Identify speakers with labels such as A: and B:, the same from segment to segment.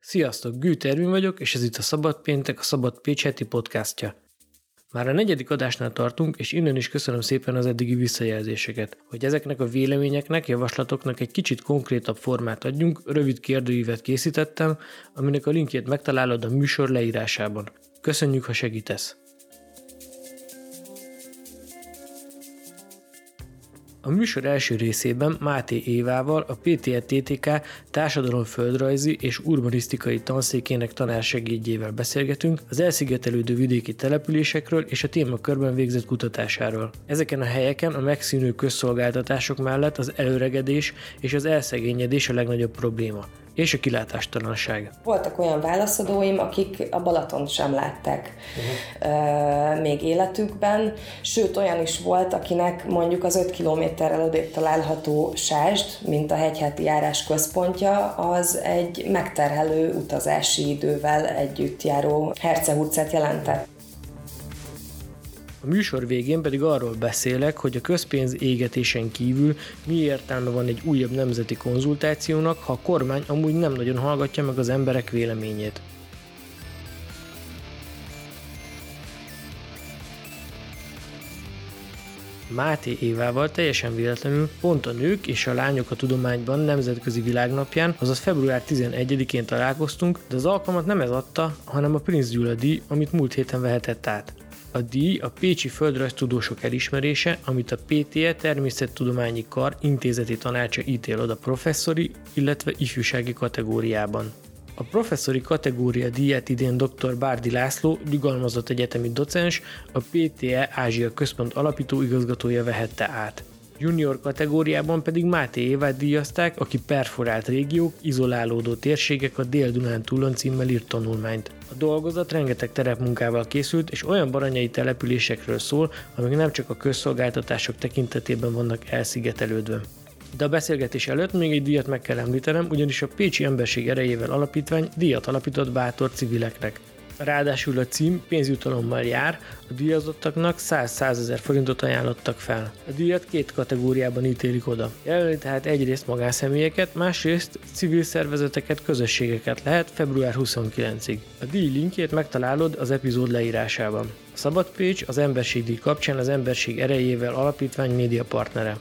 A: Sziasztok, Gűt Ervin vagyok, és ez itt a Szabad Péntek, a Szabad Pécs heti podcastja. Már a negyedik adásnál tartunk, és innen is köszönöm szépen az eddigi visszajelzéseket. Hogy ezeknek a véleményeknek, javaslatoknak egy kicsit konkrétabb formát adjunk, rövid kérdőívet készítettem, aminek a linkjét megtalálod a műsor leírásában. Köszönjük, ha segítesz! A műsor első részében Máté Évával, a PTE-TTK társadalomföldrajzi és urbanisztikai tanszékének tanársegédjével beszélgetünk az elszigetelődő vidéki településekről és a témakörben végzett kutatásáról. Ezeken a helyeken a megszűnő közszolgáltatások mellett az előregedés és az elszegényedés a legnagyobb probléma és a kilátástalanság.
B: Voltak olyan válaszadóim, akik a Balaton sem látták uh-huh. még életükben, sőt olyan is volt, akinek mondjuk az 5 kilométerrel odébb található Sásd, mint a hegyháti járás központja, az egy megterhelő utazási idővel együtt járó Herceg utcát jelentett.
A: A műsor végén pedig arról beszélek, hogy a közpénz égetésen kívül mi értelme van egy újabb nemzeti konzultációnak, ha a kormány amúgy nem nagyon hallgatja meg az emberek véleményét. Máté Évával teljesen véletlenül pont a nők és a lányok a tudományban nemzetközi világnapján, azaz február 11-én találkoztunk, de az alkalmat nem ez adta, hanem a Prince Gyula díj, amit múlt héten vehetett át. A díj a Pécsi Földrajztudósok elismerése, amit a PTE Természettudományi Kar intézeti tanácsa ítél oda professzori, illetve ifjúsági kategóriában. A professzori kategória díját idén dr. Bárdi László, nyugalmazott egyetemi docens, a PTE Ázsia Központ alapító igazgatója vehette át. Junior kategóriában pedig Máté Évát díjazták, aki perforált régiók, izolálódó térségek a Dél-Dunán túlon címmel írt tanulmányt. A dolgozat rengeteg terepmunkával készült, és olyan baranyai településekről szól, amik nem csak a közszolgáltatások tekintetében vannak elszigetelődve. De a beszélgetés előtt még egy díjat meg kell említenem, ugyanis a Pécsi Emberség Erejével Alapítvány díjat alapított bátor civileknek. Ráadásul a cím pénzjutalommal jár, a díjazottaknak 100-100 ezer forintot ajánlottak fel. A díjat két kategóriában ítélik oda. Jelölni tehát egyrészt magánszemélyeket, másrészt civil szervezeteket, közösségeket lehet február 29-ig. A díj linkjét megtalálod az epizód leírásában. A Szabad Pécs az Emberségdíj kapcsán az Emberség erejével alapítvány média partnere.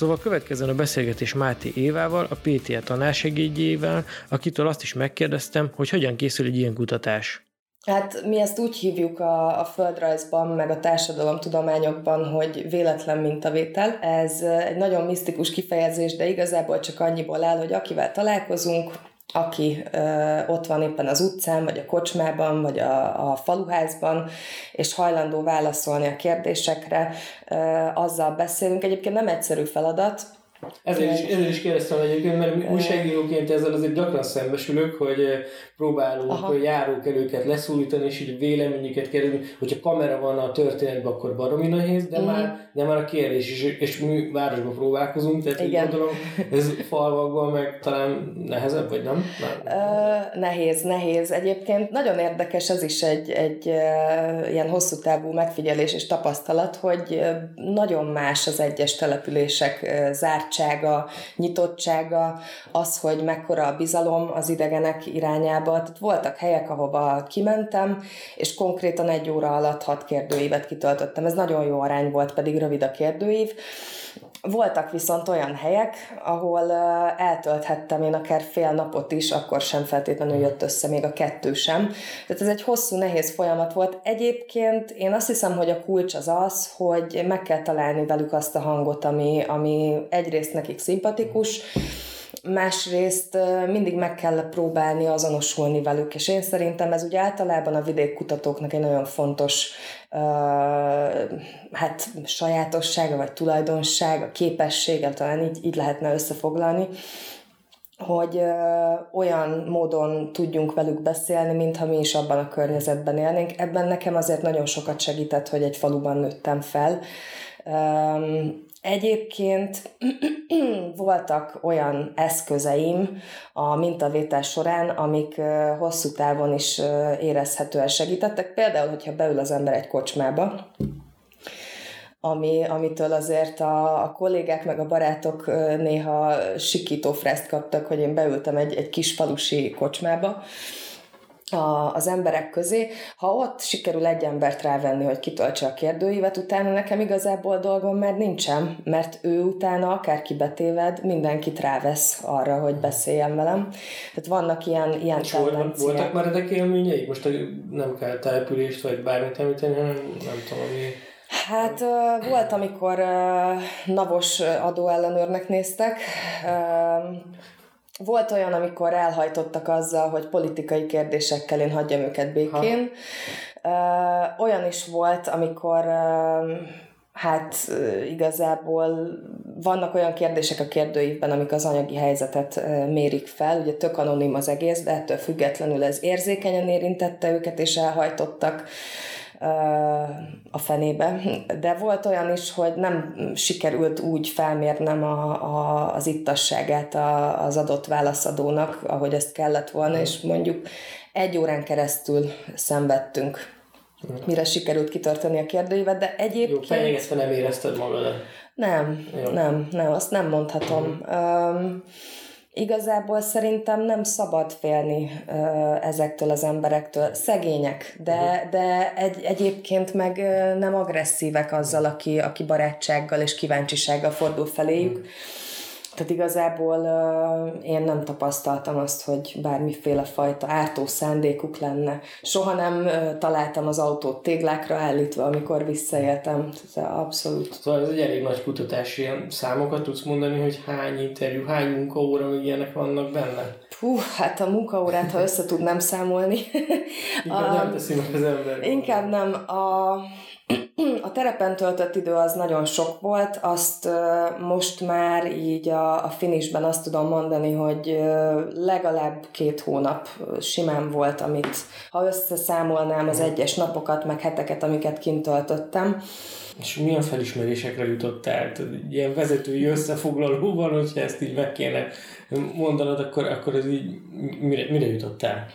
A: Szóval következzen a beszélgetés Máté Évával, a PTA tanársegédjével, akitől azt is megkérdeztem, hogy hogyan készül egy ilyen kutatás.
B: Hát mi ezt úgy hívjuk a, a földrajzban, meg a társadalomtudományokban, hogy véletlen mintavétel. Ez egy nagyon misztikus kifejezés, de igazából csak annyiból áll, hogy akivel találkozunk, aki ö, ott van éppen az utcán, vagy a kocsmában, vagy a, a faluházban, és hajlandó válaszolni a kérdésekre, ö, azzal beszélünk. Egyébként nem egyszerű feladat,
C: ezért is, ezért is kérdeztem egyébként, mert újságíróként ezzel azért gyakran szembesülök, hogy próbálunk Aha. járókelőket leszólítani, és így véleményüket kérdezni, hogyha kamera van a történetben, akkor baromi nehéz, de, mm. már, de már a kérdés is, és mi városban próbálkozunk, tehát Igen. gondolom, ez falvakban meg talán nehezebb, vagy nem?
B: nem. Ö, nehéz, nehéz. Egyébként nagyon érdekes, ez is egy, egy ilyen hosszú távú megfigyelés és tapasztalat, hogy nagyon más az egyes települések zárt barátsága, nyitottsága, az, hogy mekkora a bizalom az idegenek irányába. Tehát voltak helyek, ahova kimentem, és konkrétan egy óra alatt hat kérdőívet kitöltöttem. Ez nagyon jó arány volt, pedig rövid a kérdőív. Voltak viszont olyan helyek, ahol eltölthettem én akár fél napot is, akkor sem feltétlenül jött össze még a kettő sem. Tehát ez egy hosszú, nehéz folyamat volt. Egyébként én azt hiszem, hogy a kulcs az az, hogy meg kell találni velük azt a hangot, ami, ami egyrészt nekik szimpatikus, másrészt mindig meg kell próbálni azonosulni velük, és én szerintem ez ugye általában a vidékkutatóknak egy nagyon fontos uh, hát sajátossága, vagy tulajdonság, képessége, talán így, így lehetne összefoglalni, hogy ö, olyan módon tudjunk velük beszélni, mintha mi is abban a környezetben élnénk. Ebben nekem azért nagyon sokat segített, hogy egy faluban nőttem fel. Egyébként voltak olyan eszközeim a mintavétel során, amik hosszú távon is érezhetően segítettek. Például, hogyha beül az ember egy kocsmába, ami, amitől azért a, a kollégák meg a barátok néha sikító freszt kaptak, hogy én beültem egy, egy kis falusi kocsmába, a, az emberek közé. Ha ott sikerül egy embert rávenni, hogy kitöltse a kérdőívet, utána nekem igazából dolgom már nincsen, mert ő utána akárki betéved, mindenkit rávesz arra, hogy beszéljen velem. Tehát vannak ilyen, ilyen És
A: tendenciák. Voltak már ezek élményeik? Most nem kell települést vagy bármit említeni, hanem nem tudom, ami...
B: Hát volt, amikor navos adóellenőrnek néztek, volt olyan, amikor elhajtottak azzal, hogy politikai kérdésekkel én hagyjam őket békén. Ha. Olyan is volt, amikor hát igazából vannak olyan kérdések a kérdőívben, amik az anyagi helyzetet mérik fel. Ugye tök anonim az egész, de ettől függetlenül ez érzékenyen érintette őket, és elhajtottak a fenébe. De volt olyan is, hogy nem sikerült úgy felmérnem a, a, az ittasságát a, az adott válaszadónak, ahogy ezt kellett volna, és mondjuk egy órán keresztül szenvedtünk, mire sikerült kitartani a kérdőívet, de egyébként...
A: Jó, fenyegetve nem érezted magad?
B: Nem, Jó. nem, nem, azt nem mondhatom. Um, Igazából szerintem nem szabad félni ö, ezektől az emberektől. Szegények, de, de egy, egyébként meg ö, nem agresszívek azzal, aki, aki barátsággal és kíváncsisággal fordul feléjük. Uh-huh tehát igazából uh, én nem tapasztaltam azt, hogy bármiféle fajta ártó szándékuk lenne. Soha nem uh, találtam az autót téglákra állítva, amikor visszaéltem. Tehát abszolút.
A: Szóval ez egy elég nagy kutatás, ilyen számokat tudsz mondani, hogy hány interjú, hány munkaóra, még ilyenek vannak benne?
B: Hú, hát a munkaórát, ha össze tudnám számolni.
A: Inkább nem teszi meg az ember.
B: Inkább nem. A, a terepen töltött idő az nagyon sok volt, azt most már így a, a finishben azt tudom mondani, hogy legalább két hónap simán volt, amit ha összeszámolnám az egyes napokat, meg heteket, amiket kint töltöttem.
A: És milyen felismerésekre jutottál? Ilyen vezetői összefoglalóban, hogyha ezt így meg kéne mondanod, akkor, akkor ez így mire, mire jutottál?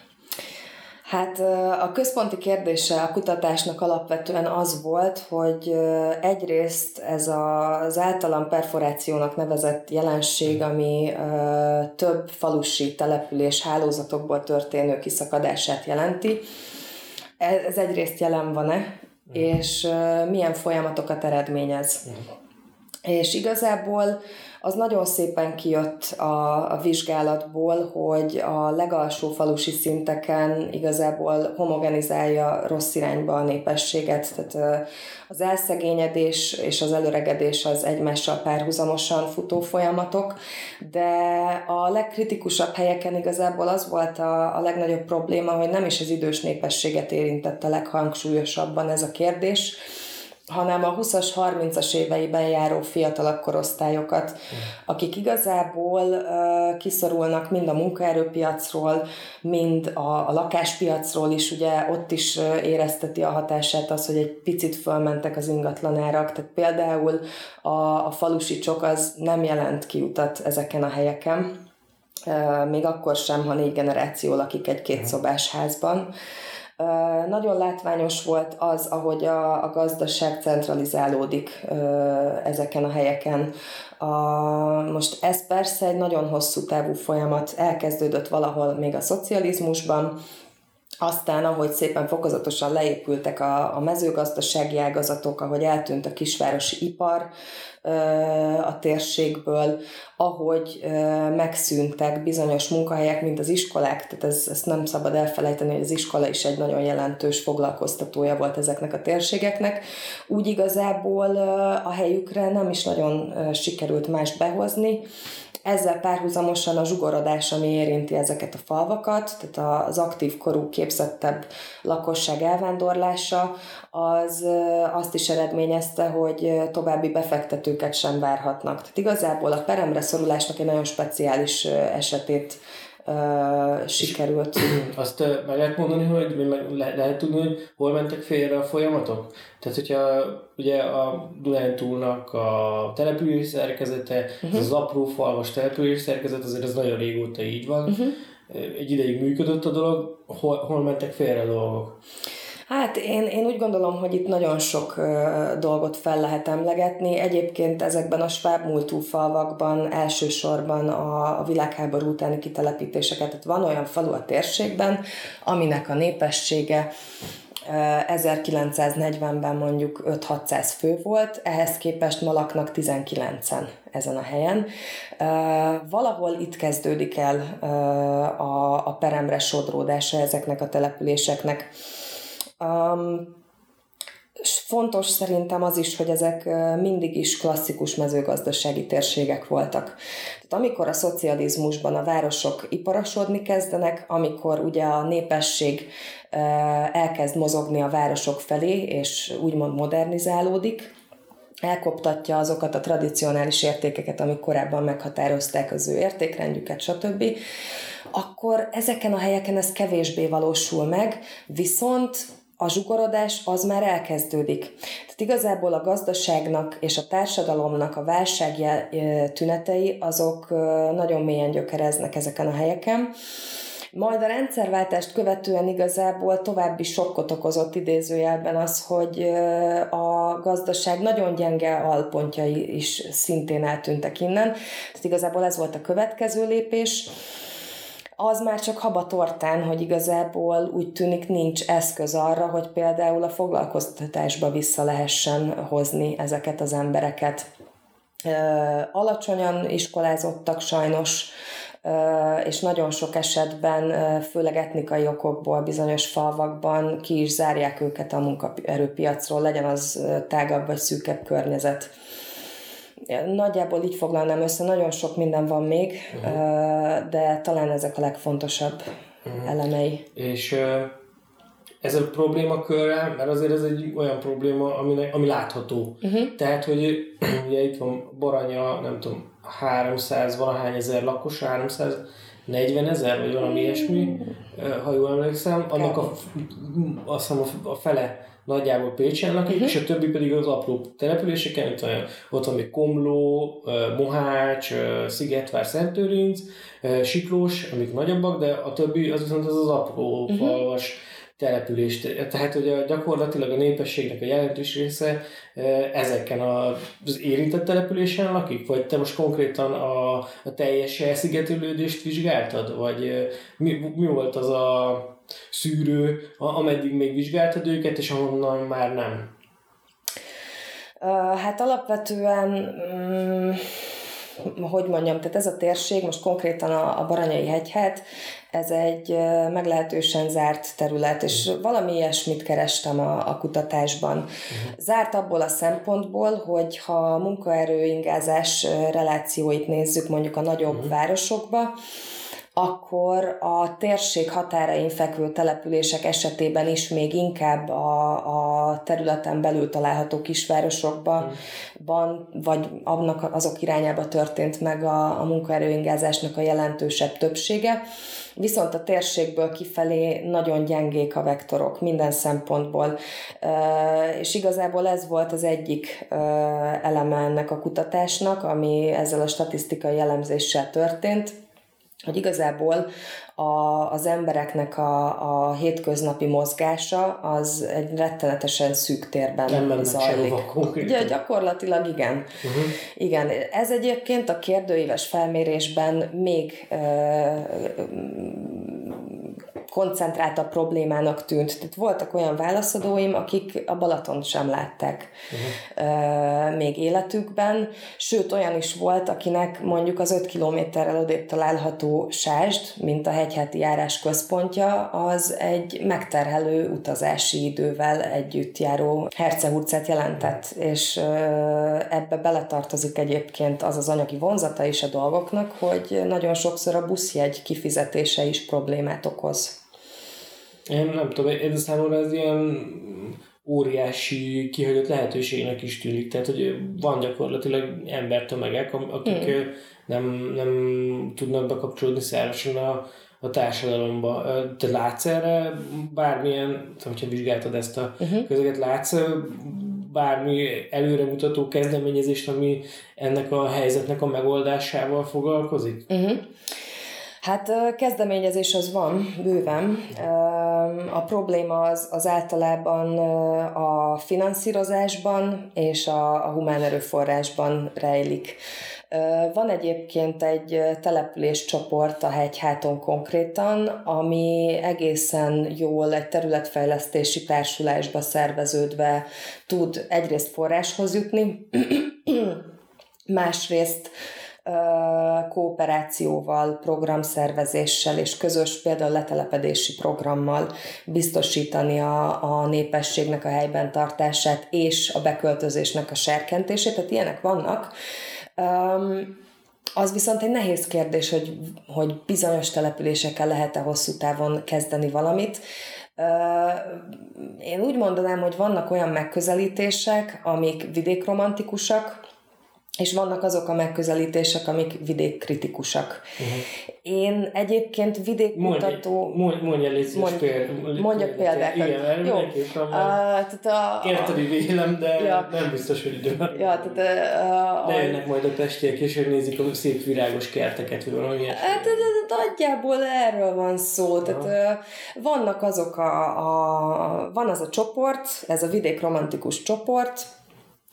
B: Hát a központi kérdése a kutatásnak alapvetően az volt, hogy egyrészt ez az általam perforációnak nevezett jelenség, ami több falusi település hálózatokból történő kiszakadását jelenti, e, ez egyrészt jelen van-e, uh-huh. és milyen folyamatokat eredményez. Uh-huh. És igazából az nagyon szépen kijött a, a vizsgálatból, hogy a legalsó falusi szinteken igazából homogenizálja rossz irányba a népességet, tehát az elszegényedés és az előregedés az egymással párhuzamosan futó folyamatok, de a legkritikusabb helyeken igazából az volt a, a legnagyobb probléma, hogy nem is az idős népességet érintette leghangsúlyosabban ez a kérdés, hanem a 20-as, 30-as éveiben járó fiatalabb korosztályokat, akik igazából uh, kiszorulnak mind a munkaerőpiacról, mind a, a lakáspiacról is, ugye ott is érezteti a hatását az, hogy egy picit fölmentek az ingatlanárak, tehát például a, a falusi csok az nem jelent kiutat ezeken a helyeken, uh, még akkor sem, ha négy generáció lakik egy kétszobás házban. Nagyon látványos volt az, ahogy a, a gazdaság centralizálódik ezeken a helyeken. A, most ez persze egy nagyon hosszú távú folyamat, elkezdődött valahol még a szocializmusban, aztán, ahogy szépen fokozatosan leépültek a, a mezőgazdasági ágazatok, ahogy eltűnt a kisvárosi ipar a térségből, ahogy megszűntek bizonyos munkahelyek, mint az iskolák, tehát ez, ezt nem szabad elfelejteni, hogy az iskola is egy nagyon jelentős foglalkoztatója volt ezeknek a térségeknek. Úgy igazából a helyükre nem is nagyon sikerült más behozni, ezzel párhuzamosan a zsugorodás, ami érinti ezeket a falvakat, tehát az aktív korú képzettebb lakosság elvándorlása, az azt is eredményezte, hogy további befektetőket sem várhatnak. Tehát igazából a peremre szorulásnak egy nagyon speciális esetét uh, sikerült.
A: Azt uh, meg lehet mondani, hogy meg le, lehet tudni, hogy hol mentek félre a folyamatok? Tehát, hogyha ugye a Dunántúlnak a település szerkezete, uh-huh. az apró falvas település szerkezet, azért ez nagyon régóta így van. Uh-huh. Egy ideig működött a dolog, hol, hol mentek félre a dolgok?
B: Hát én, én úgy gondolom, hogy itt nagyon sok dolgot fel lehet emlegetni. Egyébként ezekben a sváb múltú falvakban elsősorban a, a világháború utáni kitelepítéseket, tehát van olyan falu a térségben, aminek a népessége 1940-ben mondjuk 5-600 fő volt, ehhez képest ma laknak 19-en ezen a helyen. Valahol itt kezdődik el a, a peremre sodródása ezeknek a településeknek. Fontos szerintem az is, hogy ezek mindig is klasszikus mezőgazdasági térségek voltak. Tehát amikor a szocializmusban a városok iparosodni kezdenek, amikor ugye a népesség elkezd mozogni a városok felé, és úgymond modernizálódik, elkoptatja azokat a tradicionális értékeket, amik korábban meghatározták az ő értékrendjüket, stb., akkor ezeken a helyeken ez kevésbé valósul meg, viszont a zsugorodás az már elkezdődik. Tehát igazából a gazdaságnak és a társadalomnak a válság tünetei azok nagyon mélyen gyökereznek ezeken a helyeken. Majd a rendszerváltást követően igazából további sokkot okozott idézőjelben az, hogy a gazdaság nagyon gyenge alpontjai is szintén eltűntek innen. Tehát igazából ez volt a következő lépés az már csak haba tortán, hogy igazából úgy tűnik nincs eszköz arra, hogy például a foglalkoztatásba vissza lehessen hozni ezeket az embereket. Alacsonyan iskolázottak sajnos, és nagyon sok esetben, főleg etnikai okokból bizonyos falvakban ki is zárják őket a munkaerőpiacról, legyen az tágabb vagy szűkebb környezet. Nagyjából így foglalnám össze, nagyon sok minden van még, uh-huh. de talán ezek a legfontosabb uh-huh. elemei.
A: És ez a problémakörrel, mert azért ez egy olyan probléma, ami, ami látható. Uh-huh. Tehát, hogy ugye itt van Baranya, nem tudom, 300 valahány ezer lakos, 340 ezer, vagy valami ilyesmi, ha jól emlékszem, annak a, azt hiszem a fele nagyjából Pécsen lakik, uh-huh. és a többi pedig az apró településeken, itt olyan, ott van még Komló, Mohács, Szigetvár, Szentőrinc, Siklós, amik nagyobbak, de a többi az viszont az az apró uh-huh. falvas település. Tehát, hogy a, gyakorlatilag a népességnek a jelentős része ezeken az érintett településen lakik? Vagy te most konkrétan a, a teljes elszigetelődést vizsgáltad? Vagy mi, mi volt az a szűrő, ameddig még vizsgáltad őket, és ahonnan már nem?
B: Hát alapvetően, mm, hogy mondjam, tehát ez a térség, most konkrétan a, Baranyai hegyhet, ez egy meglehetősen zárt terület, és uh-huh. valami ilyesmit kerestem a, a kutatásban. Uh-huh. Zárt abból a szempontból, hogy ha a munkaerőingázás relációit nézzük mondjuk a nagyobb városokba, akkor a térség határain fekvő települések esetében is még inkább a, a területen belül található kisvárosokban, van, vagy annak azok irányába történt meg a, a munkaerőingázásnak a jelentősebb többsége. Viszont a térségből kifelé nagyon gyengék a vektorok minden szempontból. És igazából ez volt az egyik eleme ennek a kutatásnak, ami ezzel a statisztikai jellemzéssel történt hogy igazából a, az embereknek a, a hétköznapi mozgása az egy rettenetesen szűk térben
A: Nem zajlik.
B: Ugye, gyakorlatilag igen. Uh-huh. Igen. Ez egyébként a kérdőíves felmérésben még koncentráltabb problémának tűnt. Tehát voltak olyan válaszadóim, akik a Balaton sem látták uh-huh. még életükben, sőt olyan is volt, akinek mondjuk az 5 kilométerrel odébb található Sást, mint a hegyheti járás központja, az egy megterhelő utazási idővel együtt járó hercehurcát jelentett, és ebbe beletartozik egyébként az az anyagi vonzata is a dolgoknak, hogy nagyon sokszor a buszjegy kifizetése is problémát okoz.
A: Én nem tudom, ez számomra ez ilyen óriási kihagyott lehetőségnek is tűnik. Tehát, hogy van gyakorlatilag embertömegek, akik mm. nem, nem tudnak bekapcsolódni szervesen a, a társadalomba. Te látsz erre bármilyen, hogyha vizsgáltad ezt a uh-huh. közeget, látsz bármi előremutató kezdeményezést, ami ennek a helyzetnek a megoldásával foglalkozik?
B: Uh-huh. Hát kezdeményezés az van, bőven. A probléma az, az általában a finanszírozásban és a, a humán erőforrásban rejlik. Van egyébként egy településcsoport a hegyháton konkrétan, ami egészen jól egy területfejlesztési társulásba szerveződve tud egyrészt forráshoz jutni, másrészt kooperációval, programszervezéssel és közös például letelepedési programmal biztosítani a, a népességnek a helyben tartását és a beköltözésnek a serkentését, tehát ilyenek vannak. Um, az viszont egy nehéz kérdés, hogy, hogy bizonyos településekkel lehet-e hosszú távon kezdeni valamit. Én úgy mondanám, hogy vannak olyan megközelítések, amik vidékromantikusak, és vannak azok a megközelítések, amik vidékkritikusak. Uh-huh. Én egyébként vidékmutató...
A: Mondj, mondj, mondj, mondj,
B: mondjak példákat. Igen, Jó.
A: Tehát a, Érteni vélem, de ja. nem biztos, hogy idő.
B: Ja, tehát, uh,
A: de jönnek majd a pestiek, és nézik a szép virágos kerteket, vagy valami
B: Hát nagyjából erről van szó. Tehát vannak azok a, a... Van az a csoport, ez a vidékromantikus csoport,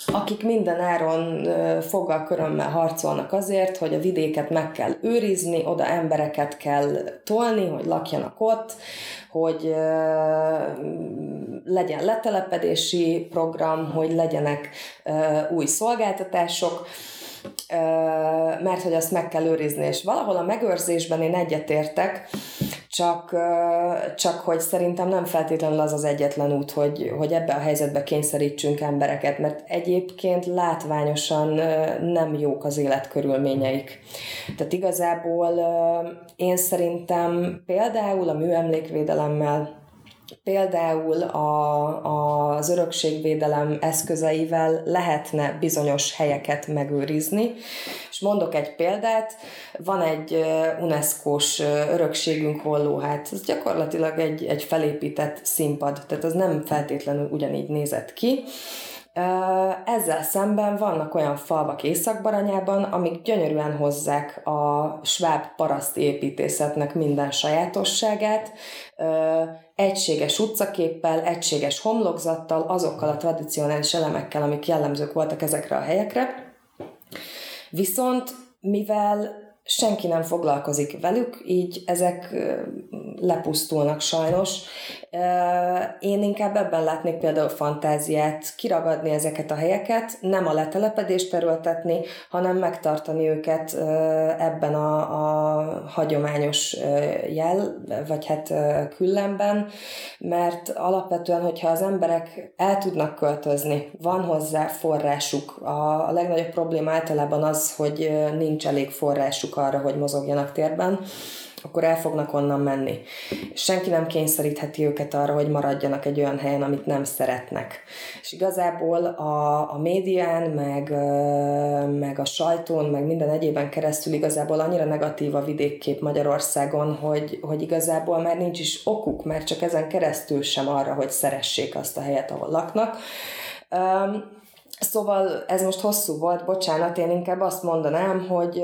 B: akik minden áron foggal körömmel harcolnak azért, hogy a vidéket meg kell őrizni, oda embereket kell tolni, hogy lakjanak ott, hogy legyen letelepedési program, hogy legyenek új szolgáltatások, mert hogy azt meg kell őrizni, és valahol a megőrzésben én egyetértek, csak, csak hogy szerintem nem feltétlenül az az egyetlen út, hogy, hogy ebbe a helyzetbe kényszerítsünk embereket, mert egyébként látványosan nem jók az életkörülményeik. Tehát igazából én szerintem például a műemlékvédelemmel Például a, az örökségvédelem eszközeivel lehetne bizonyos helyeket megőrizni. Mondok egy példát, van egy UNESCO-s örökségünk holló, hát ez gyakorlatilag egy, egy felépített színpad, tehát az nem feltétlenül ugyanígy nézett ki, ezzel szemben vannak olyan falvak Észak-Baranyában, amik gyönyörűen hozzák a sváb paraszt építészetnek minden sajátosságát, egységes utcaképpel, egységes homlokzattal, azokkal a tradicionális elemekkel, amik jellemzők voltak ezekre a helyekre. Viszont mivel senki nem foglalkozik velük, így ezek lepusztulnak sajnos. Én inkább ebben látnék például fantáziát, kiragadni ezeket a helyeket, nem a letelepedést erőltetni, hanem megtartani őket ebben a, a hagyományos jel, vagy hát küllemben, mert alapvetően, hogyha az emberek el tudnak költözni, van hozzá forrásuk, a, legnagyobb probléma általában az, hogy nincs elég forrásuk arra, hogy mozogjanak térben, akkor el fognak onnan menni. Senki nem kényszerítheti őket arra, hogy maradjanak egy olyan helyen, amit nem szeretnek. És igazából a, a médián, meg, meg a sajtón, meg minden egyében keresztül igazából annyira negatív a vidékkép Magyarországon, hogy, hogy igazából már nincs is okuk, mert csak ezen keresztül sem arra, hogy szeressék azt a helyet, ahol laknak. Szóval ez most hosszú volt, bocsánat, én inkább azt mondanám, hogy,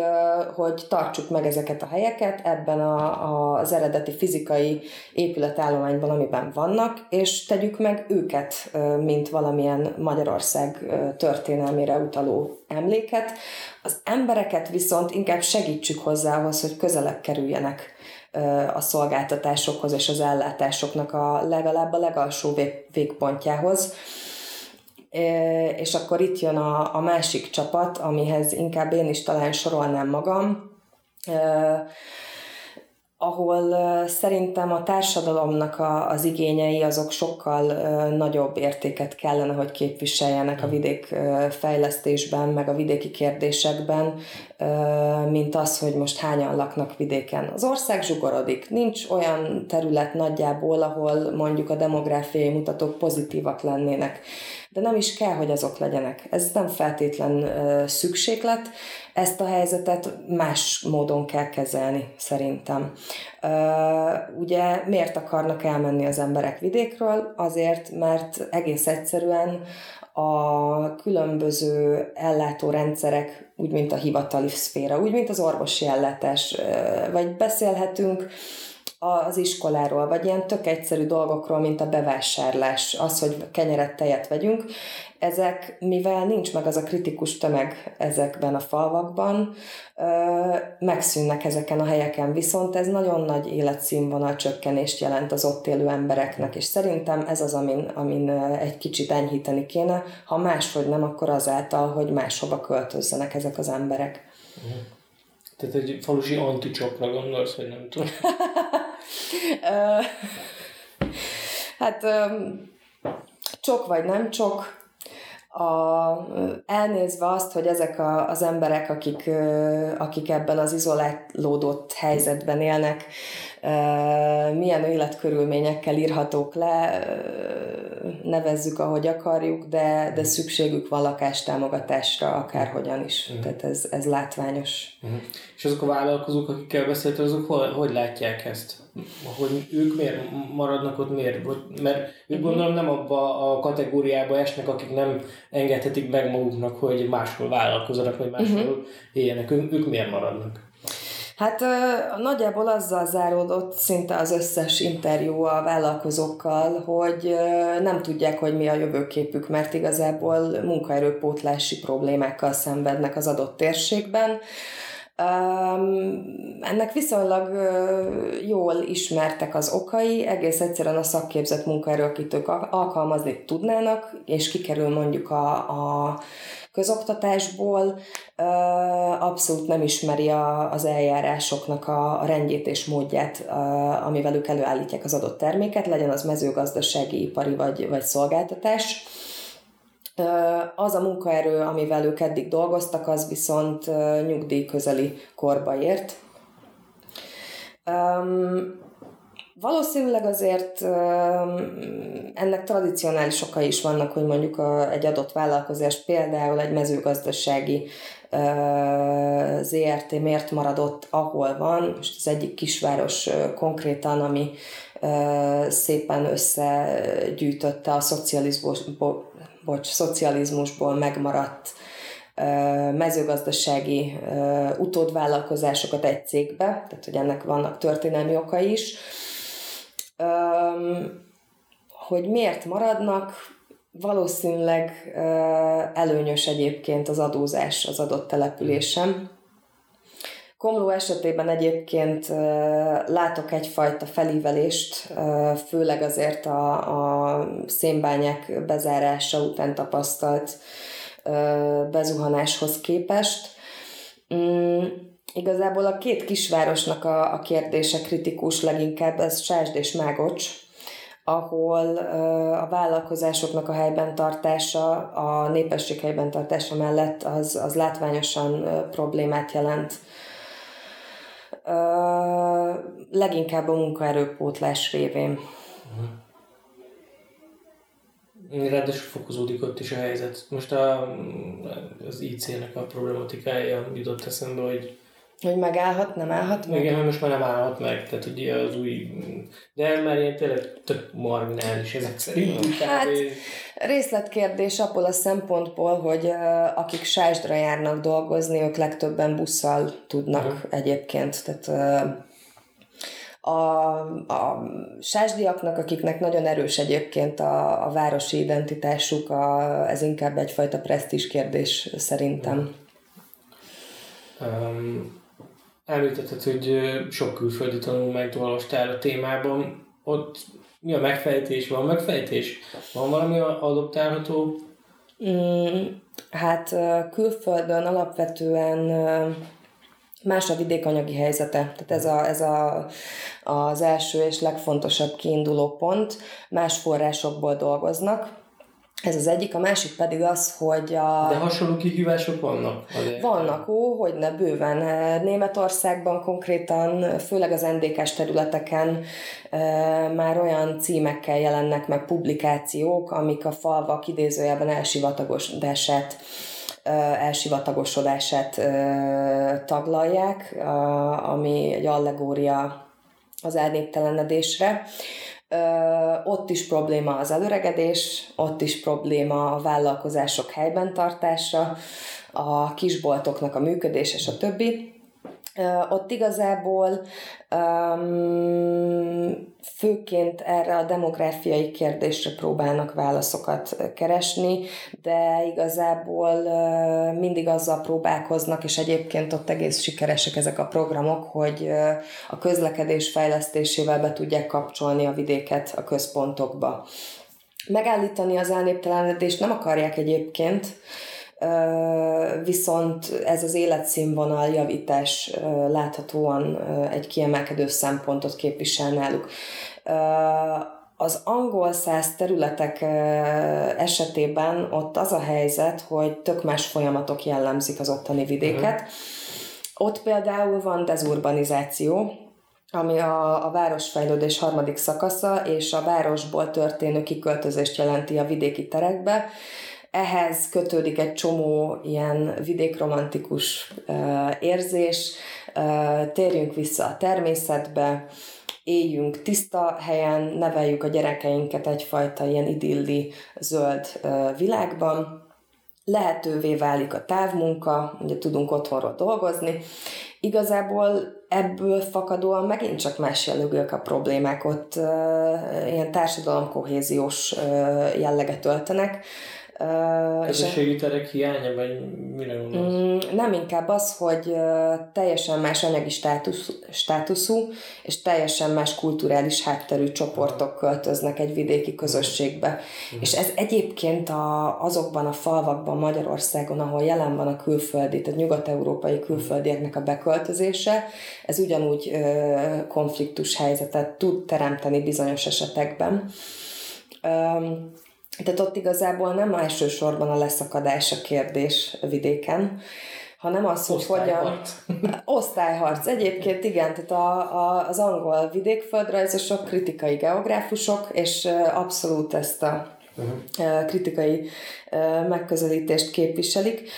B: hogy tartsuk meg ezeket a helyeket ebben a, a, az eredeti fizikai épületállományban, amiben vannak, és tegyük meg őket, mint valamilyen Magyarország történelmére utaló emléket. Az embereket viszont inkább segítsük hozzá ahhoz, hogy közelebb kerüljenek a szolgáltatásokhoz és az ellátásoknak a legalább a legalsó végpontjához és akkor itt jön a, a másik csapat, amihez inkább én is talán sorolnám magam, ahol szerintem a társadalomnak a, az igényei azok sokkal nagyobb értéket kellene, hogy képviseljenek a mm. vidék fejlesztésben, meg a vidéki kérdésekben, mint az, hogy most hányan laknak vidéken. Az ország zsugorodik. Nincs olyan terület nagyjából, ahol mondjuk a demográfiai mutatók pozitívak lennének. De nem is kell, hogy azok legyenek. Ez nem feltétlen szükséglet, ezt a helyzetet más módon kell kezelni, szerintem. Ugye miért akarnak elmenni az emberek vidékről? Azért, mert egész egyszerűen a különböző ellátórendszerek, úgy mint a hivatali szféra, úgy mint az orvosi ellátás, vagy beszélhetünk az iskoláról, vagy ilyen tök egyszerű dolgokról, mint a bevásárlás, az, hogy kenyeret, tejet vegyünk, ezek, mivel nincs meg az a kritikus tömeg ezekben a falvakban, megszűnnek ezeken a helyeken, viszont ez nagyon nagy életszínvonal csökkenést jelent az ott élő embereknek, és szerintem ez az, amin, amin egy kicsit enyhíteni kéne, ha máshogy nem, akkor azáltal, hogy máshova költözzenek ezek az emberek.
A: Tehát egy falusi anticsokra gondolsz, vagy nem tudom.
B: hát csok vagy nem csok, a, elnézve azt, hogy ezek a, az emberek, akik, akik ebben az izolálódott helyzetben élnek, milyen életkörülményekkel írhatók le, nevezzük, ahogy akarjuk, de, de szükségük van lakástámogatásra, akárhogyan is. Uh-huh. Tehát ez, ez látványos.
A: Uh-huh. És azok a vállalkozók, akikkel beszéltél, azok hogy, hogy látják ezt? Hogy ők miért maradnak ott, miért? Mert ők uh-huh. gondolom nem abba a kategóriába esnek, akik nem engedhetik meg maguknak, hogy máshol vállalkozzanak, vagy máshol uh-huh. éljenek. Ők, ők miért maradnak?
B: Hát nagyjából azzal záródott szinte az összes interjú a vállalkozókkal, hogy nem tudják, hogy mi a jövőképük, mert igazából munkaerőpótlási problémákkal szenvednek az adott térségben. Ennek viszonylag jól ismertek az okai, egész egyszerűen a szakképzett munkaerő, akit ők alkalmazni tudnának, és kikerül mondjuk a, a közoktatásból, abszolút nem ismeri a, az eljárásoknak a, rendjét és módját, amivel ők előállítják az adott terméket, legyen az mezőgazdasági, ipari vagy, vagy szolgáltatás. Az a munkaerő, amivel ők eddig dolgoztak, az viszont nyugdíj közeli korba ért. Valószínűleg azért ennek tradicionális okai is vannak, hogy mondjuk egy adott vállalkozás, például egy mezőgazdasági ZRT miért maradott, ahol van. Most az egyik kisváros konkrétan, ami szépen összegyűjtötte a szocializmusból, bocs, szocializmusból megmaradt mezőgazdasági utódvállalkozásokat egy cégbe, tehát hogy ennek vannak történelmi okai is hogy miért maradnak, valószínűleg előnyös egyébként az adózás az adott településen. Komló esetében egyébként látok egyfajta felívelést, főleg azért a, a szénbányák bezárása után tapasztalt bezuhanáshoz képest. Mm, Igazából a két kisvárosnak a, a kérdése kritikus leginkább, ez Sásd és Mágocs, ahol a vállalkozásoknak a helyben tartása, a népesség helyben tartása mellett az, az látványosan problémát jelent. Leginkább a munkaerőpótlás révén. Uh-huh.
A: Ráadásul fokozódik ott is a helyzet. Most a, az IC-nek a problematikája jutott eszembe, hogy
B: hogy megállhat, nem állhat
A: meg? Igen, most már nem állhat meg, tehát ugye az új... De már ilyen tényleg tök marginális ezek szerint.
B: Hát részletkérdés abból a szempontból, hogy akik Sásdra járnak dolgozni, ők legtöbben busszal tudnak uh-huh. egyébként. Tehát a, a sásdiaknak, akiknek nagyon erős egyébként a, a városi identitásuk, a, ez inkább egyfajta presztis kérdés szerintem.
A: Um, Említetted, hogy sok külföldi tanulmányt olvastál a témában. Ott mi a megfejtés? Van megfejtés? Van valami adoptálható?
B: Mm, hát külföldön alapvetően más a vidékanyagi helyzete. Tehát ez, a, ez a, az első és legfontosabb kiinduló pont. Más forrásokból dolgoznak. Ez az egyik, a másik pedig az, hogy a...
A: De hasonló kihívások vannak?
B: Vannak, ó, hogy ne bőven. Németországban konkrétan, főleg az ndk területeken már olyan címekkel jelennek meg publikációk, amik a falvak idézőjelben elsivatagosodását elsivatagosodását taglalják, ami egy allegória az elnéptelenedésre. Ott is probléma az előregedés, ott is probléma a vállalkozások helyben tartása, a kisboltoknak a működése, és a többi. Ott igazából főként erre a demográfiai kérdésre próbálnak válaszokat keresni, de igazából mindig azzal próbálkoznak, és egyébként ott egész sikeresek ezek a programok, hogy a közlekedés fejlesztésével be tudják kapcsolni a vidéket a központokba. Megállítani az elnéptelenedést nem akarják egyébként, viszont ez az életszínvonal javítás láthatóan egy kiemelkedő szempontot képvisel náluk. Az angol száz területek esetében ott az a helyzet, hogy tök más folyamatok jellemzik az ottani vidéket. Uh-huh. Ott például van dezurbanizáció, ami a, a városfejlődés harmadik szakasza, és a városból történő kiköltözést jelenti a vidéki terekbe ehhez kötődik egy csomó ilyen vidékromantikus érzés, térjünk vissza a természetbe, éljünk tiszta helyen, neveljük a gyerekeinket egyfajta ilyen idilli zöld világban, lehetővé válik a távmunka, ugye tudunk otthonról dolgozni. Igazából ebből fakadóan megint csak más jellegűek a problémák, ott ilyen társadalomkohéziós uh, jelleget öltenek.
A: Közösségi terek hiánya, vagy mire gondolsz?
B: Mm, nem inkább az, hogy teljesen más anyagi státusz, státuszú és teljesen más kulturális hátterű csoportok költöznek egy vidéki közösségbe. Uh-huh. És ez egyébként a, azokban a falvakban Magyarországon, ahol jelen van a külföldi, tehát nyugat-európai külföldieknek a beköltözése, ez ugyanúgy ö, konfliktus helyzetet tud teremteni bizonyos esetekben. Um, tehát ott igazából nem elsősorban a leszakadás a kérdés vidéken, hanem az, hogy hogyan... Osztályharc. Egyébként igen, tehát a, a, az angol vidékföldrajzosok, kritikai geográfusok, és abszolút ezt a uh-huh. kritikai megközelítést képviselik.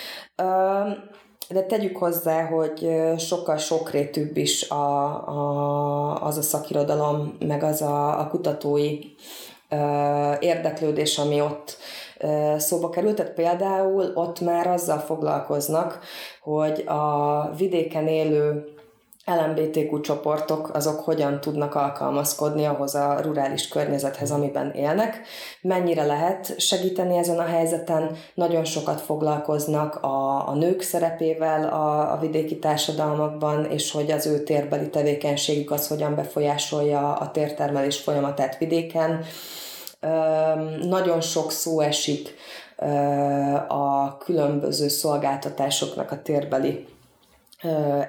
B: De tegyük hozzá, hogy sokkal sokrétűbb is a, a, az a szakirodalom, meg az a, a kutatói érdeklődés, ami ott szóba került. Tehát például ott már azzal foglalkoznak, hogy a vidéken élő LMBTQ csoportok azok hogyan tudnak alkalmazkodni ahhoz a rurális környezethez, amiben élnek, mennyire lehet segíteni ezen a helyzeten, nagyon sokat foglalkoznak a, a nők szerepével a, a vidéki társadalmakban, és hogy az ő térbeli tevékenységük az hogyan befolyásolja a tértermelés folyamatát vidéken. Nagyon sok szó esik a különböző szolgáltatásoknak a térbeli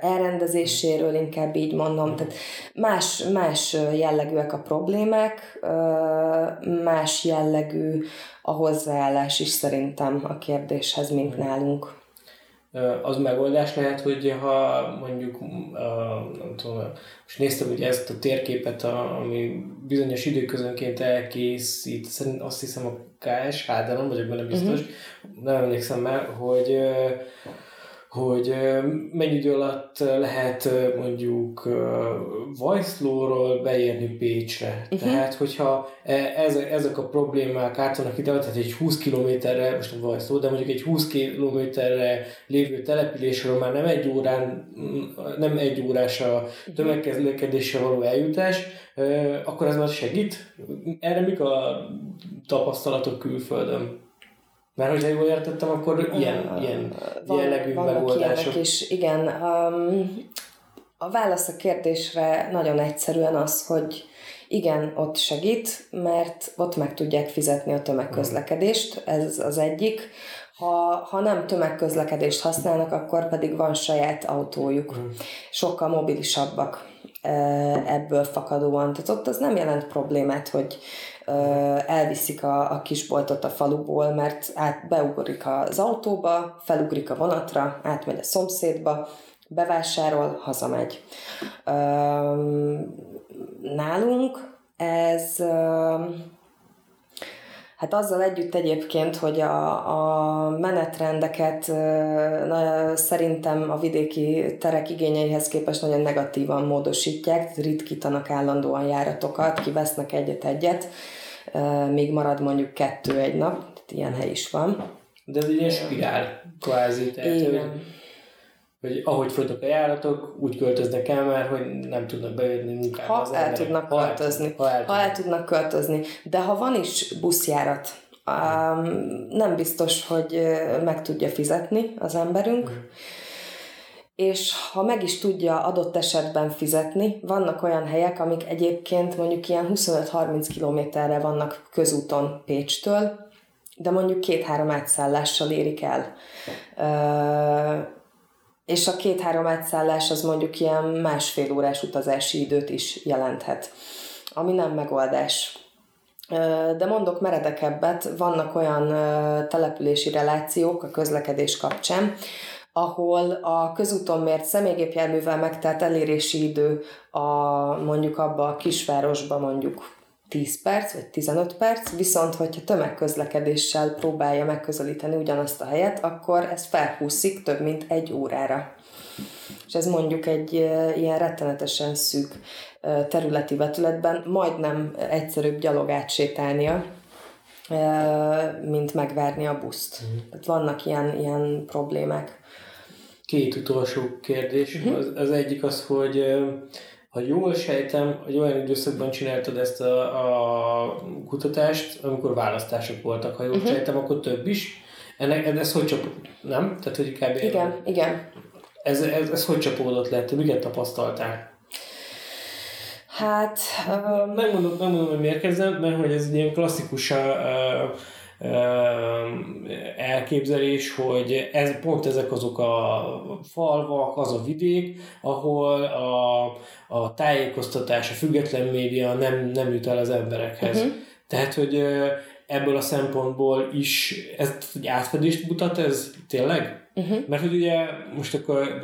B: elrendezéséről, inkább így mondom. Tehát más, más jellegűek a problémák, más jellegű a hozzáállás is szerintem a kérdéshez, mint nálunk.
A: Az megoldás lehet, hogy ha mondjuk, nem tudom, most néztem ugye ezt a térképet, ami bizonyos időközönként elkészít, azt hiszem a KSH, de nem vagyok benne biztos, uh-huh. nem emlékszem már, hogy hogy mennyi idő alatt lehet mondjuk Vajszlóról beérni Pécsre. Uh-huh. Tehát, hogyha e, ez, ezek a problémák átvanak ide, tehát egy 20 kilométerre, most nem Vajszló, de mondjuk egy 20 kilométerre lévő településről már nem egy órán, nem egy órás a mhm. tömegközlekedésre való eljutás, akkor ez már segít? Erre mik a tapasztalatok külföldön? Mert hogyha jól értettem, akkor ilyen, ilyen van, jellegű megoldások.
B: is, igen. Um, a válasz a kérdésre nagyon egyszerűen az, hogy igen, ott segít, mert ott meg tudják fizetni a tömegközlekedést, ez az egyik. Ha, ha nem tömegközlekedést használnak, akkor pedig van saját autójuk. Mm. Sokkal mobilisabbak ebből fakadóan. Tehát ott az nem jelent problémát, hogy elviszik a, a kisboltot a faluból, mert át beugrik az autóba, felugrik a vonatra, átmegy a szomszédba, bevásárol, hazamegy. Nálunk ez Hát azzal együtt egyébként, hogy a, a menetrendeket na, szerintem a vidéki terek igényeihez képest nagyon negatívan módosítják, ritkítanak állandóan járatokat, kivesznek egyet-egyet, még marad mondjuk kettő egy nap, tehát ilyen hely is van.
A: De ez egy ilyen spirál, kvázi. Tehát, Igen hogy ahogy folytak a járatok, úgy költöznek el már, hogy nem tudnak bejönni munkába
B: ha el tudnak ha költözni. El, ha, el, ha el tudnak költözni. De ha van is buszjárat, um, nem biztos, hogy meg tudja fizetni az emberünk, mm. és ha meg is tudja adott esetben fizetni, vannak olyan helyek, amik egyébként mondjuk ilyen 25-30 kilométerre vannak közúton Pécstől, de mondjuk két-három átszállással érik el. Uh, és a két-három átszállás az mondjuk ilyen másfél órás utazási időt is jelenthet, ami nem megoldás. De mondok meredekebbet, vannak olyan települési relációk a közlekedés kapcsán, ahol a közúton mért személygépjárművel megtelt elérési idő a, mondjuk abba a kisvárosba mondjuk 10 perc vagy 15 perc, viszont hogyha tömegközlekedéssel próbálja megközelíteni ugyanazt a helyet, akkor ez felhúszik több mint egy órára. És ez mondjuk egy ilyen rettenetesen szűk területi vetületben majdnem egyszerűbb gyalog átsétálnia, mint megvárni a buszt. Mm. Tehát vannak ilyen, ilyen problémák.
A: Két utolsó kérdés. Uh-huh. Az, az egyik az, hogy ha jól sejtem, hogy olyan időszakban csináltad ezt a, a kutatást, amikor választások voltak, ha jól uh-huh. sejtem, akkor több is. Ennek, ez hogy csak, nem? Tehát, hogy
B: kb. Igen, igen.
A: Ez, ez, ez hogy csapódott le? Te miket tapasztaltál?
B: Hát...
A: Um... Nem, mondom, nem mondom, hogy miért kezdem, mert hogy ez egy ilyen klasszikus uh, elképzelés, hogy ez, pont ezek azok a falvak, az a vidék, ahol a, a tájékoztatás, a független média nem, nem jut el az emberekhez. Uh-huh. Tehát, hogy ebből a szempontból is ez egy átfedést mutat ez tényleg? Uh-huh. Mert hogy ugye most akkor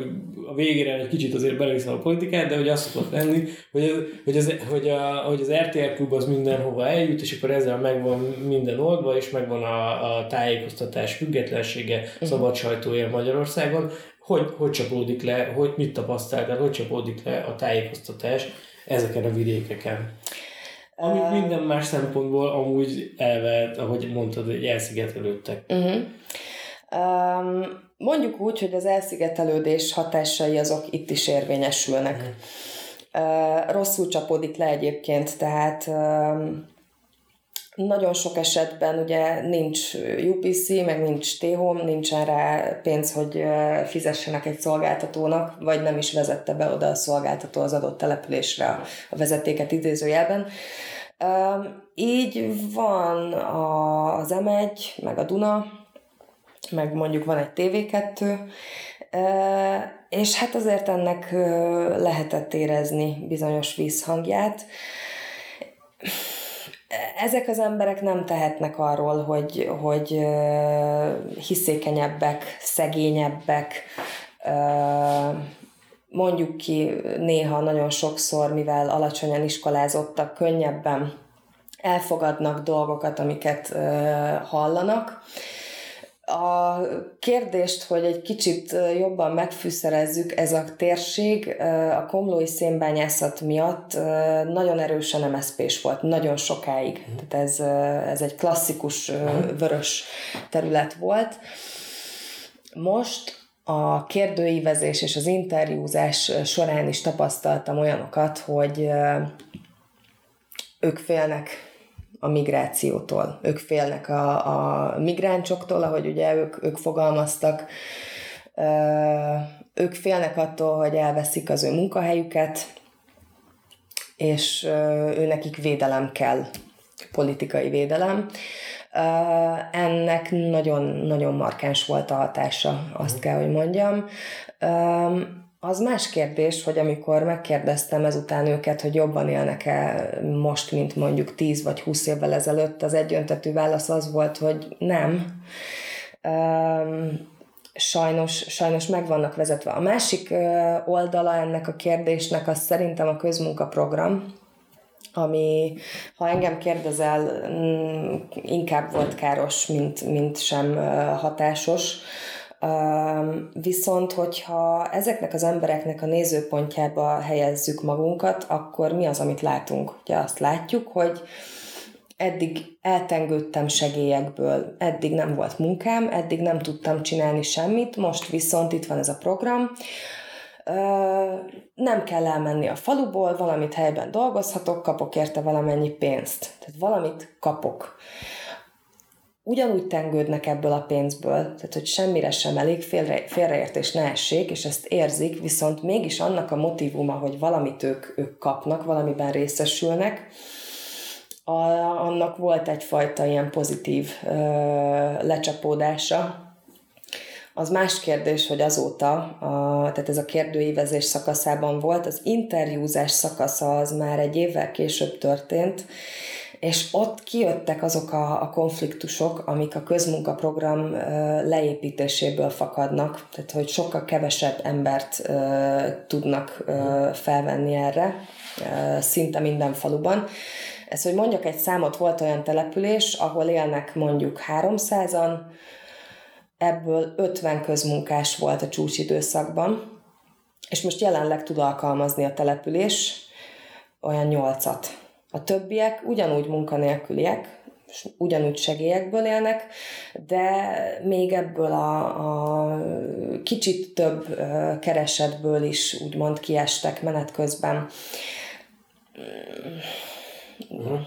A: a végére egy kicsit azért beleviszem a politikát, de hogy azt szokott lenni, hogy, hogy, az, hogy, a, hogy az RTL klub az mindenhova eljut, és akkor ezzel megvan minden oldva, és megvan a, a tájékoztatás függetlensége, uh-huh. szabad sajtója Magyarországon. Hogy, hogy csapódik le, hogy mit tapasztaltál, hogy csapódik le a tájékoztatás ezeken a vidékeken? Ami uh, minden más szempontból amúgy elve, ahogy mondtad, hogy elszigetelődtek. Uh-huh.
B: Um, mondjuk úgy, hogy az elszigetelődés hatásai azok itt is érvényesülnek. Mm. Uh, rosszul csapódik le egyébként, tehát uh, nagyon sok esetben ugye nincs UPC, meg nincs T-Home, nincsen rá pénz, hogy fizessenek egy szolgáltatónak, vagy nem is vezette be oda a szolgáltató az adott településre a vezetéket idézőjelben. Így van az M1, meg a Duna, meg mondjuk van egy TV2, és hát azért ennek lehetett érezni bizonyos vízhangját. Ezek az emberek nem tehetnek arról, hogy, hogy hiszékenyebbek, szegényebbek, mondjuk ki néha nagyon sokszor, mivel alacsonyan iskolázottak, könnyebben elfogadnak dolgokat, amiket hallanak a kérdést, hogy egy kicsit jobban megfűszerezzük, ez a térség a komlói szénbányászat miatt nagyon erősen MSZP-s volt, nagyon sokáig. Mm. Tehát ez, ez egy klasszikus mm. vörös terület volt. Most a kérdőívezés és az interjúzás során is tapasztaltam olyanokat, hogy ők félnek a migrációtól. Ők félnek a, a migránsoktól, ahogy ugye ők, ők fogalmaztak. Ők félnek attól, hogy elveszik az ő munkahelyüket, és ő nekik védelem kell, politikai védelem. Ennek nagyon-nagyon markáns volt a hatása, azt kell, hogy mondjam. Az más kérdés, hogy amikor megkérdeztem ezután őket, hogy jobban élnek-e most, mint mondjuk 10 vagy 20 évvel ezelőtt, az egyöntetű válasz az volt, hogy nem. Sajnos, sajnos meg vannak vezetve. A másik oldala ennek a kérdésnek az szerintem a közmunkaprogram, ami, ha engem kérdezel, mm, inkább volt káros, mint, mint sem hatásos. Viszont, hogyha ezeknek az embereknek a nézőpontjába helyezzük magunkat, akkor mi az, amit látunk? Ugye azt látjuk, hogy eddig eltengődtem segélyekből, eddig nem volt munkám, eddig nem tudtam csinálni semmit, most viszont itt van ez a program, nem kell elmenni a faluból, valamit helyben dolgozhatok, kapok érte valamennyi pénzt. Tehát valamit kapok. Ugyanúgy tengődnek ebből a pénzből, tehát hogy semmire sem elég, félre, félreértés ne essék, és ezt érzik, viszont mégis annak a motivuma, hogy valamit ők, ők kapnak, valamiben részesülnek, a, annak volt egyfajta ilyen pozitív ö, lecsapódása, az más kérdés, hogy azóta, a, tehát ez a kérdőívezés szakaszában volt, az interjúzás szakasza az már egy évvel később történt, és ott kijöttek azok a, a konfliktusok, amik a közmunkaprogram leépítéséből fakadnak, tehát hogy sokkal kevesebb embert tudnak felvenni erre, szinte minden faluban. Ez, hogy mondjak egy számot, volt olyan település, ahol élnek mondjuk 300-an, ebből 50 közmunkás volt a csúcsidőszakban, és most jelenleg tud alkalmazni a település olyan nyolcat. A többiek ugyanúgy munkanélküliek, és ugyanúgy segélyekből élnek, de még ebből a, a kicsit több keresetből is úgymond kiestek menet közben. Uh-huh.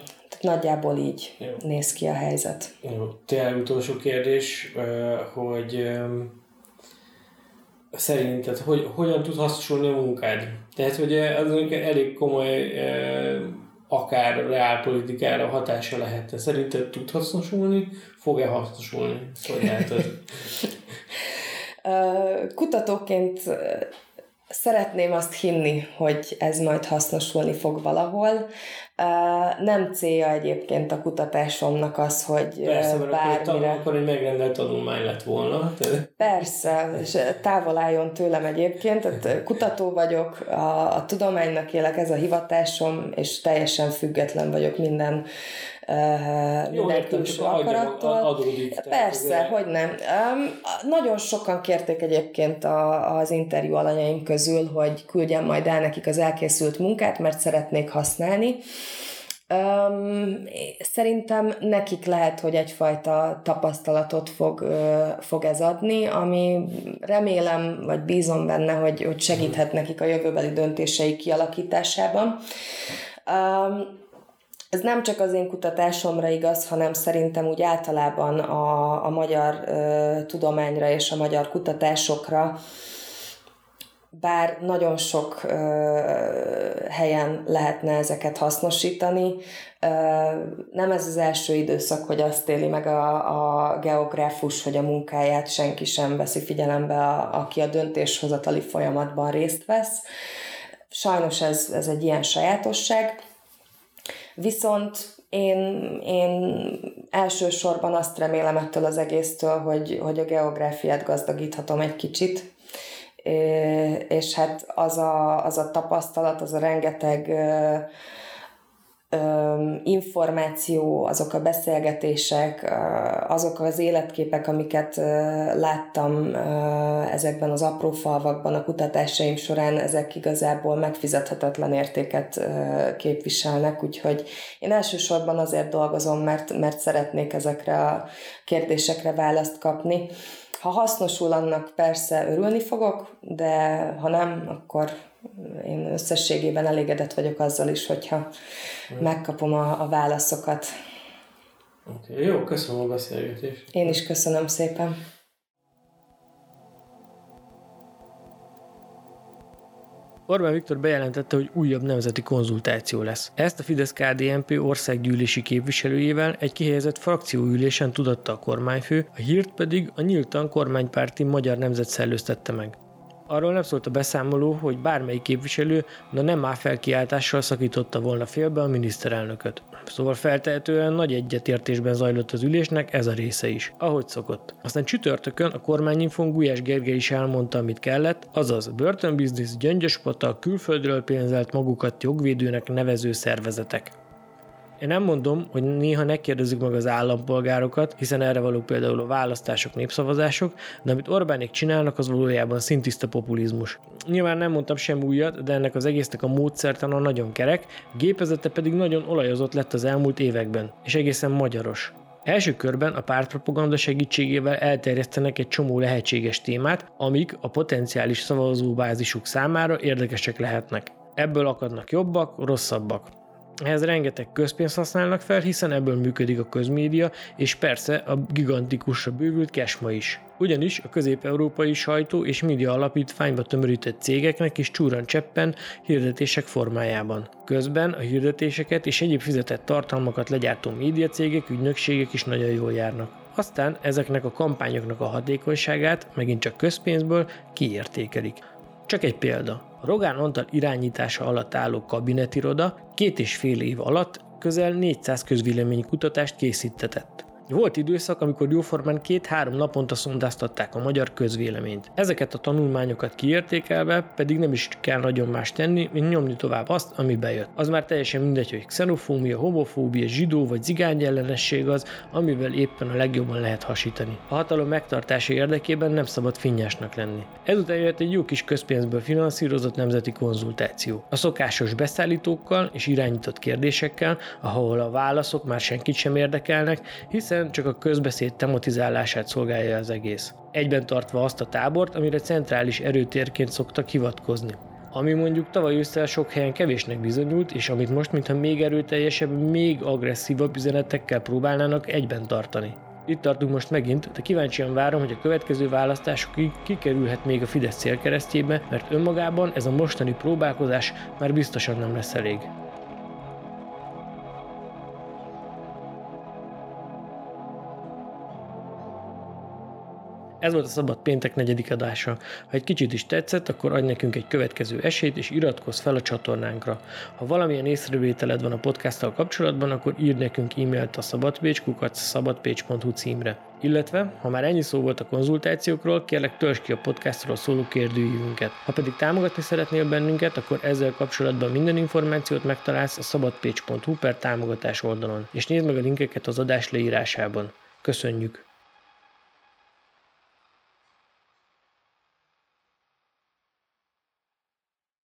B: Nagyjából így Jó. néz ki a helyzet.
A: Jó. Tényleg utolsó kérdés, hogy szerinted hogy, hogyan tud hasznosulni a munkád? Tehát, hogy az elég komoly akár reálpolitikára hatása lehet. Szerinted tud hasznosulni? Fog-e hasznosulni?
B: Kutatóként szeretném azt hinni, hogy ez majd hasznosulni fog valahol. Nem célja egyébként a kutatásomnak az, hogy
A: Persze, bármire... akkor egy megrendelt tanulmány lett volna.
B: Persze, és távol álljon tőlem egyébként. Tehát kutató vagyok, a, a tudománynak élek, ez a hivatásom, és teljesen független vagyok minden uh, minden külső akarattól. Adódik, Persze, azért. hogy nem. Um, nagyon sokan kérték egyébként a, az interjú alanyaim közül, hogy küldjem majd el nekik az elkészült munkát, mert szeretnék használni. Um, szerintem nekik lehet, hogy egyfajta tapasztalatot fog, uh, fog ez adni, ami remélem, vagy bízom benne, hogy, hogy segíthet nekik a jövőbeli döntései kialakításában. Um, ez nem csak az én kutatásomra igaz, hanem szerintem úgy általában a, a magyar ö, tudományra és a magyar kutatásokra, bár nagyon sok ö, helyen lehetne ezeket hasznosítani, ö, nem ez az első időszak, hogy azt éli meg a, a geográfus, hogy a munkáját senki sem veszi figyelembe, a, aki a döntéshozatali folyamatban részt vesz. Sajnos ez, ez egy ilyen sajátosság. Viszont én, én elsősorban azt remélem ettől az egésztől, hogy, hogy a geográfiát gazdagíthatom egy kicsit, és hát az a, az a tapasztalat, az a rengeteg információ, azok a beszélgetések, azok az életképek, amiket láttam ezekben az apró falvakban a kutatásaim során, ezek igazából megfizethetetlen értéket képviselnek, úgyhogy én elsősorban azért dolgozom, mert, mert szeretnék ezekre a kérdésekre választ kapni. Ha hasznosul, annak persze örülni fogok, de ha nem, akkor én összességében elégedett vagyok azzal is, hogyha mm. megkapom a, a válaszokat.
A: Okay, jó, köszönöm a beszélgetést.
B: Én is köszönöm szépen.
D: Orbán Viktor bejelentette, hogy újabb nemzeti konzultáció lesz. Ezt a fidesz KDNP országgyűlési képviselőjével egy kihelyezett frakcióülésen tudatta a kormányfő, a hírt pedig a nyíltan kormánypárti Magyar Nemzet szellőztette meg.
A: Arról nem szólt a beszámoló, hogy bármelyik képviselő, de nem már felkiáltással szakította volna félbe a miniszterelnököt. Szóval feltehetően nagy egyetértésben zajlott az ülésnek ez a része is, ahogy szokott. Aztán csütörtökön a kormányinfon Gulyás Gergely is elmondta, amit kellett, azaz börtönbiznisz, gyöngyöspata, külföldről pénzelt magukat jogvédőnek nevező szervezetek. Én nem mondom, hogy néha ne kérdezzük meg az állampolgárokat, hiszen erre való például a választások, népszavazások, de amit Orbánék csinálnak, az valójában szintiszta populizmus. Nyilván nem mondtam sem újat, de ennek az egésznek a módszertana nagyon kerek, gépezete pedig nagyon olajozott lett az elmúlt években, és egészen magyaros. Első körben a pártpropaganda segítségével elterjesztenek egy csomó lehetséges témát, amik a potenciális szavazóbázisuk számára érdekesek lehetnek. Ebből akadnak jobbak, rosszabbak. Ehhez rengeteg közpénzt használnak fel, hiszen ebből működik a közmédia, és persze a gigantikusra bővült kesma is. Ugyanis a közép-európai sajtó és média alapítványba tömörített cégeknek is csúran cseppen hirdetések formájában. Közben a hirdetéseket és egyéb fizetett tartalmakat legyártó médiacégek, ügynökségek is nagyon jól járnak. Aztán ezeknek a kampányoknak a hatékonyságát megint csak közpénzből kiértékelik. Csak egy példa. Rogán Antal irányítása alatt álló kabinetiroda két és fél év alatt közel 400 közvéleménykutatást készítetett. Volt időszak, amikor jóformán két-három naponta szondáztatták a magyar közvéleményt. Ezeket a tanulmányokat kiértékelve pedig nem is kell nagyon más tenni, mint nyomni tovább azt, ami bejött. Az már teljesen mindegy, hogy xenofómia, homofóbia, zsidó vagy zigány ellenesség az, amivel éppen a legjobban lehet hasítani. A hatalom megtartása érdekében nem szabad finnyásnak lenni. Ezután jött egy jó kis közpénzből finanszírozott nemzeti konzultáció. A szokásos beszállítókkal és irányított kérdésekkel, ahol a válaszok már senkit sem érdekelnek, hiszen egyszerűen csak a közbeszéd tematizálását szolgálja az egész. Egyben tartva azt a tábort, amire centrális erőtérként szoktak hivatkozni. Ami mondjuk tavaly ősszel sok helyen kevésnek bizonyult, és amit most, mintha még erőteljesebb, még agresszívabb üzenetekkel próbálnának egyben tartani. Itt tartunk most megint, de kíváncsian várom, hogy a következő választásokig kikerülhet még a Fidesz célkeresztjébe, mert önmagában ez a mostani próbálkozás már biztosan nem lesz elég. Ez volt a Szabad Péntek negyedik adása. Ha egy kicsit is tetszett, akkor adj nekünk egy következő esélyt, és iratkozz fel a csatornánkra. Ha valamilyen észrevételed van a podcasttal kapcsolatban, akkor írd nekünk e-mailt a szabadpécs.kukac szabadpécs.hu címre. Illetve, ha már ennyi szó volt a konzultációkról, kérlek törzs ki a podcastról szóló kérdőívünket. Ha pedig támogatni szeretnél bennünket, akkor ezzel kapcsolatban minden információt megtalálsz a szabadpécs.hu per támogatás oldalon, és nézd meg a linkeket az adás leírásában. Köszönjük!